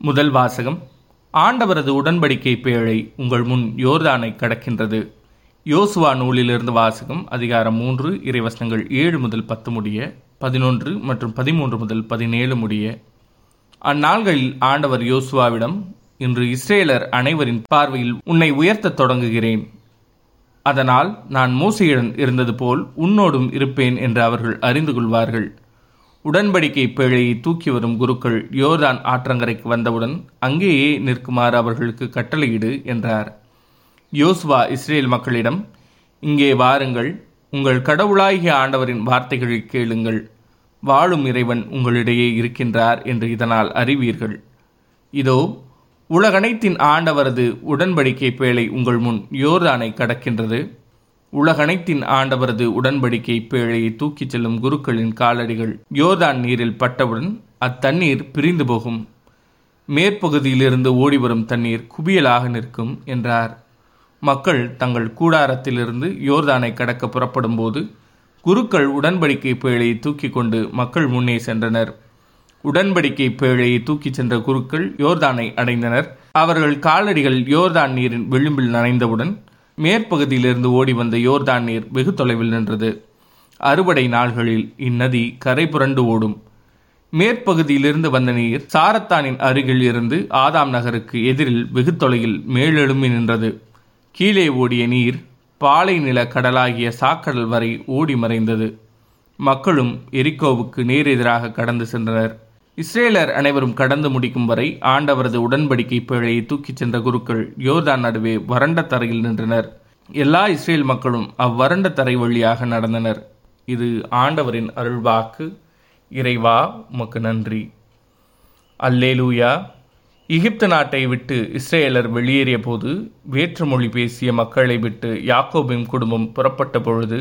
முதல் வாசகம். ஆண்டவரது உடன்படிக்கை பேழை உங்கள் முன் யோர்தானை கடக்கின்றது. யோசுவா நூலிலிருந்து வாசகம் அதிகாரம் மூன்று இறைவசனங்கள் ஏழு முதல் பத்து முடிய பதினொன்று மற்றும் பதிமூன்று முதல் பதினேழு முடிய. அந்நாள்களில் ஆண்டவர் யோசுவாவிடம் இன்று இஸ்ரேலர் அனைவரின் பார்வையில் உன்னை உயர்த்தத் தொடங்குகிறேன். அதனால் நான் மோசையுடன் இருந்தது போல் உன்னோடும் இருப்பேன் என்று அவர்கள் அறிந்து கொள்வார்கள். உடன்படிக்கை பேழையை தூக்கி வரும் குருக்கள் யோர்தான் ஆற்றங்கரைக்கு வந்தவுடன் அங்கேயே நிற்குமாறு அவர்களுக்கு கட்டளையிடு என்றார். யோசுவா இஸ்ரேல் மக்களிடம் இங்கே வாருங்கள் உங்கள் கடவுளாகிய ஆண்டவரின் வார்த்தைகளை கேளுங்கள். வாழும் இறைவன் உங்களிடையே இருக்கின்றார் என்று இதனால் அறிவீர்கள். இதோ உலகனைத்தின் ஆண்டவரது உடன்படிக்கை பேழை உங்கள் முன் யோர்தானை கடக்கின்றது. உலகனைத்தின் ஆண்டவரது உடன்படிக்கை பேழையை தூக்கிச் செல்லும் குருக்களின் காலடிகள் யோர்தான் நீரில் பட்டவுடன் அத்தண்ணீர் பிரிந்து போகும். மேற்பகுதியிலிருந்து ஓடிவரும் தண்ணீர் குவியலாக நிற்கும் என்றார். மக்கள் தங்கள் கூடாரத்திலிருந்து யோர்தானை கடக்க புறப்படும் போது குருக்கள் உடன்படிக்கை பேழையை தூக்கி கொண்டு மக்கள் முன்னே சென்றனர். உடன்படிக்கை பேழையை தூக்கிச் சென்ற குருக்கள் யோர்தானை அடைந்தனர். அவர்கள் காலடிகள் யோர்தான் நீரின் விளிம்பில் நனைந்தவுடன் மேற்பகுதியிலிருந்து ஓடி வந்த யோர்தான் நீர் வெகு தொலைவில் நின்றது. அறுவடை நாள்களில் இந்நதி கரை புரண்டு ஓடும். மேற்பகுதியிலிருந்து வந்த நீர் சாரத்தானின் அருகில் இருந்து ஆதாம் நகருக்கு எதிரில் வெகு தொலையில் மேலெழும்பி நின்றது. கீழே ஓடிய நீர் பாலை நில கடலாகிய சாக்கடல் வரை ஓடி மறைந்தது. மக்களும் எரிக்கோவுக்கு நேரெதிராக கடந்து சென்றனர். இஸ்ரேலர் அனைவரும் கடந்து முடிக்கும் வரை ஆண்டவரது உடன்படிக்கை பிழையை தூக்கிச் சென்ற குருக்கள் யோர்தான் நடுவே வறண்ட தரையில் நின்றனர். எல்லா இஸ்ரேல் மக்களும் அவ்வறண்ட தரை வழியாக நடந்தனர். இது ஆண்டவரின் அருள்வாக்கு. இறைவா உமக்கு நன்றி. அல்லேலூயா. எகிப்து நாட்டை விட்டு இஸ்ரேலர் வெளியேறிய போது வேற்றுமொழி பேசிய மக்களை விட்டு யாக்கோபின் குடும்பம் புறப்பட்ட பொழுது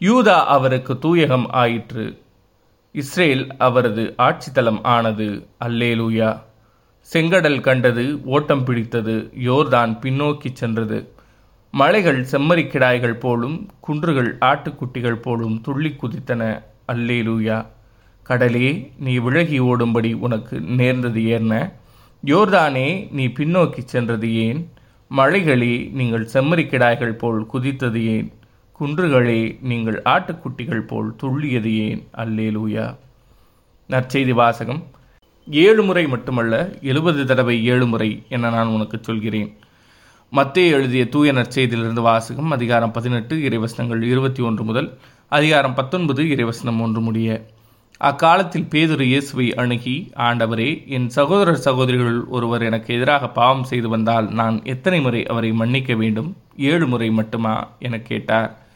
யூதா அவருக்கு தூயகம் ஆயிற்று. இஸ்ரேல் அவரது ஆட்சித்தலம் ஆனது. அல்லேலூயா. செங்கடல் கண்டது ஓட்டம் பிடித்தது யோர்தான் பின்னோக்கி சென்றது. மலைகள் செம்மறிக்கிடாய்கள் போலும் குன்றுகள் ஆட்டுக்குட்டிகள் போலும் துள்ளி குதித்தன. அல்லேலூயா. கடலே நீ விலகி ஓடும்படி உனக்கு நேர்ந்தது ஏர்ன. யோர்தானே நீ பின்னோக்கி சென்றது ஏன்? மலைகளே நீங்கள் செம்மறிக்கிடாய்கள் போல் குதித்தது ஏன்? குன்றுகளே நீங்கள் ஆட்டுக்குட்டிகள் போல் துள்ளியது ஏன்? அல்லேலூயா. நற்செய்தி வாசகம். ஏழு முறை மட்டுமல்ல எழுபது தடவை ஏழு முறை என நான் உனக்கு சொல்கிறேன். மத்திய எழுதிய தூய நற்செய்தியிலிருந்து வாசகம் அதிகாரம் பதினெட்டு இறைவசனங்கள் இருபத்தி ஒன்று முதல் அதிகாரம் பத்தொன்பது இறைவசனம் ஒன்று முடிய. அக்காலத்தில் பேதுரு இயேசுவை அணுகி ஆண்டவரே என் சகோதரர் சகோதரிகள் ஒருவர் எனக்கு எதிராக பாவம் செய்து வந்தால் நான் எத்தனை முறை அவரை மன்னிக்க வேண்டும்? ஏழு முறை மட்டுமா? என கேட்டார்.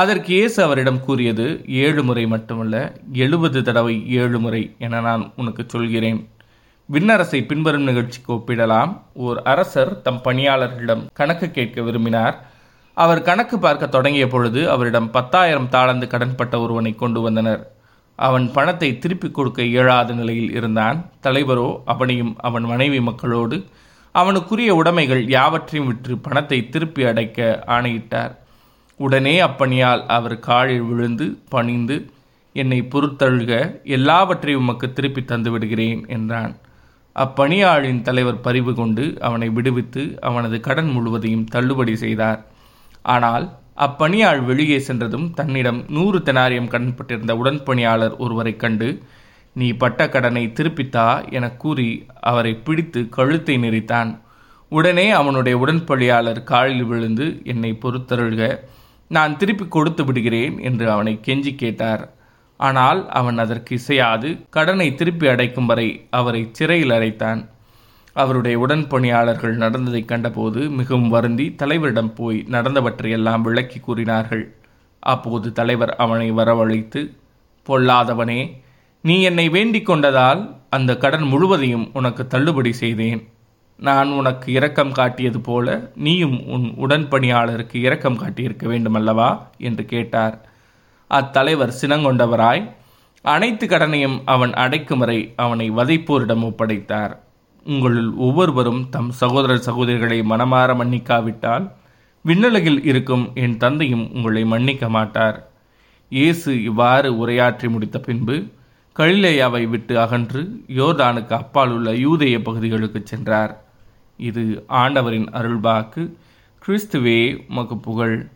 அதற்கு இயேசு அவரிடம் கூறியது ஏழு முறை மட்டுமல்ல எழுபது தடவை ஏழு முறை என நான் உனக்கு சொல்கிறேன். விண்ணரசை பின்வரும் நிகழ்ச்சிக்கு ஒப்பிடலாம். ஓர் அரசர் தம் பணியாளர்களிடம் கணக்கு கேட்க விரும்பினார். அவர் கணக்கு பார்க்க தொடங்கிய பொழுது அவரிடம் பத்தாயிரம் தாளந்து கடன்பட்ட ஒருவனை கொண்டு வந்தனர். அவன் பணத்தை திருப்பிக் கொடுக்க இயலாத நிலையில் இருந்தான். தலைவரோ அவனையும் அவன் மனைவி மக்களோடு அவனுக்குரிய உடைமைகள் யாவற்றையும் விற்று பணத்தை திருப்பி அடைக்க ஆணையிட்டார். உடனே அப்பணியால் அவர் காலில் விழுந்து பணிந்து என்னை பொறுத்தழுக எல்லாவற்றையும் உமக்கு திருப்பி தந்து விடுகிறேன் என்றான். அப்பணியாளின் தலைவர் பரிவு கொண்டு அவனை விடுவித்து அவனது கடன் முழுவதையும் தள்ளுபடி செய்தார். ஆனால் அப்பணியாள் வெளியே சென்றதும் தன்னிடம் நூறு தெனாரியம் கடன்பட்டிருந்த உடன்பணியாளர் ஒருவரை கண்டு நீ பட்ட கடனை திருப்பித்தா? என கூறி அவரை பிடித்து கழுத்தை நெறித்தான் உடனே அவனுடைய உடன்பணியாளர் காலில் விழுந்து என்னை பொறுத்தருள்க நான் திருப்பி கொடுத்து விடுகிறேன் என்று அவனை கெஞ்சி கேட்டார். ஆனால் அவன் அதற்கு இசையாது கடனை திருப்பி அடைக்கும் வரை அவரை சிறையில் அடைத்தான். அவருடைய உடன்பணியாளர்கள் நடந்ததை கண்டபோது மிகவும் வருந்தி தலைவரிடம் போய் நடந்தவற்றையெல்லாம் விளக்கி கூறினார்கள். அப்போது தலைவர் அவனை வரவழைத்து பொல்லாதவனே நீ என்னை வேண்டிக் கொண்டதால் அந்த கடன் முழுவதையும் உனக்கு தள்ளுபடி செய்தேன். நான் உனக்கு இரக்கம் காட்டியது போல நீயும் உன் உடன்பணியாளருக்கு இரக்கம் காட்டியிருக்க வேண்டுமல்லவா? என்று கேட்டார். அத்தலைவர் சினங்கொண்டவராய் அனைத்து கடனையும் அவன் அடைக்கும் வரை அவனை வதைப்போரிடம் ஒப்படைத்தார். உங்களில் ஒவ்வொருவரும் தம் சகோதரர் சகோதரிகளை மனமாற மன்னிக்காவிட்டால் விண்ணுலகில் இருக்கும் என் தந்தையும் உங்களை மன்னிக்க மாட்டார். இயேசு இவ்வாறு உரையாற்றி முடித்த பின்பு கலிலேயாவை விட்டு அகன்று யோர்தானுக்கு அப்பால் உள்ள யூதேய பகுதிகளுக்கு சென்றார். இது ஆண்டவரின் அருள்வாக்கு கிறிஸ்துவே உமக்கு புகழ்.